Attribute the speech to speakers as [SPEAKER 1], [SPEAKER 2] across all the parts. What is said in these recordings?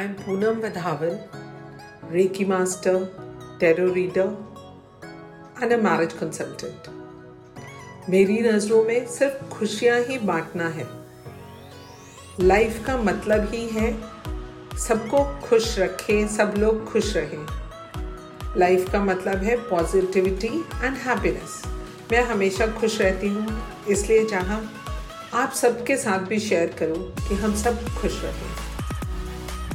[SPEAKER 1] I'm Poonam Vadhavan, Reiki Master, Tarot Reader, and a marriage consultant. मेरी नज़रों में सिर्फ़ खुशियाँ ही बांटना है। लाइफ का मतलब ही है सबको खुश रखें सब लोग खुश रहें। लाइफ का मतलब है पॉजिटिविटी एंड हैप्पीनेस मैं हमेशा खुश रहती हूँ इसलिए चाहा आप सबके साथ भी शेयर करूँ कि हम सब खुश रहें।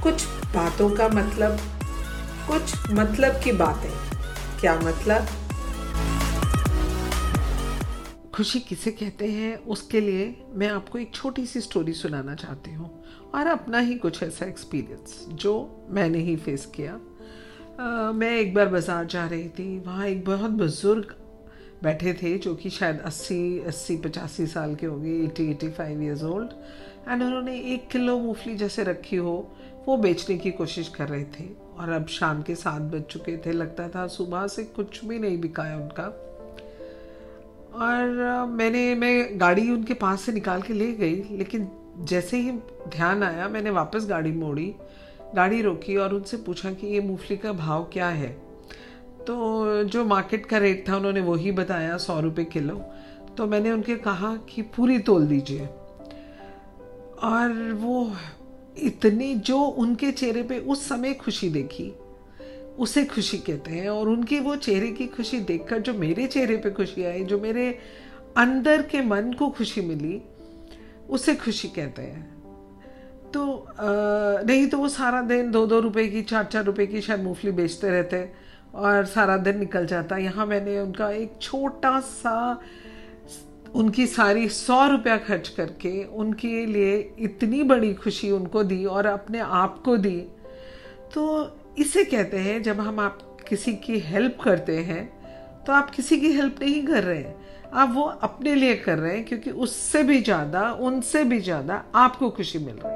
[SPEAKER 1] कुछ बातों का मतलब कुछ मतलब की बातें। क्या मतलब? खुशी किसे कहते हैं उसके लिए मैं आपको एक छोटी सी स्टोरी सुनाना चाहती हूँ। और अपना ही कुछ ऐसा एक्सपीरियंस जो मैंने ही फेस किया। आ, मैं एक बार बाज़ार जा रही थी वहाँ एक बहुत बुज़ुर्ग बैठे थे जो कि शायद 80 अस्सी, पचासी साल के होंगे 80 85 इयर्स ओल्ड एंड उन्होंने एक किलो मूंगफली जैसे रखी हो, वो बेचने की कोशिश कर रहे थे। और अब शाम के सात बज चुके थे, लगता था सुबह से कुछ भी नहीं बिका है उनका। और मैंने, मैं गाड़ी उनके पास से निकाल के ले गई, लेकिन जैसे ही ध्यान आया, मैंने वापस गाड़ी मोड़ी, गाड़ी रोकी और उनसे पूछा कि ये मूंगफली का भाव क्या है? तो जो मार्केट का रेट था उन्होंने वही बताया सौ रुपये किलो। तो मैंने उनके कहा कि पूरी तोल दीजिए। और वो इतनी जो उनके चेहरे पे उस समय खुशी देखी उसे खुशी कहते हैं। और उनकी वो चेहरे की खुशी देखकर जो मेरे चेहरे पे खुशी आई जो मेरे अंदर के मन को खुशी मिली उसे खुशी कहते हैं। तो आ, नहीं तो वो सारा दिन दो दो रुपए की चार चार रुपए की शायद मूंगफली बेचते रहते और सारा दिन निकल जाता। यहाँ मैंने उनका एक छोटा सा, उनकी सारी सौ रुपया खर्च करके उनके लिए इतनी बड़ी खुशी उनको दी और अपने आप को दी। तो इसे कहते हैं, जब हम आप किसी की हेल्प करते हैं तो आप किसी की हेल्प नहीं कर रहे हैं। आप वो अपने लिए कर रहे हैं, क्योंकि उससे भी ज़्यादा, उनसे भी ज़्यादा आपको खुशी मिल रही है।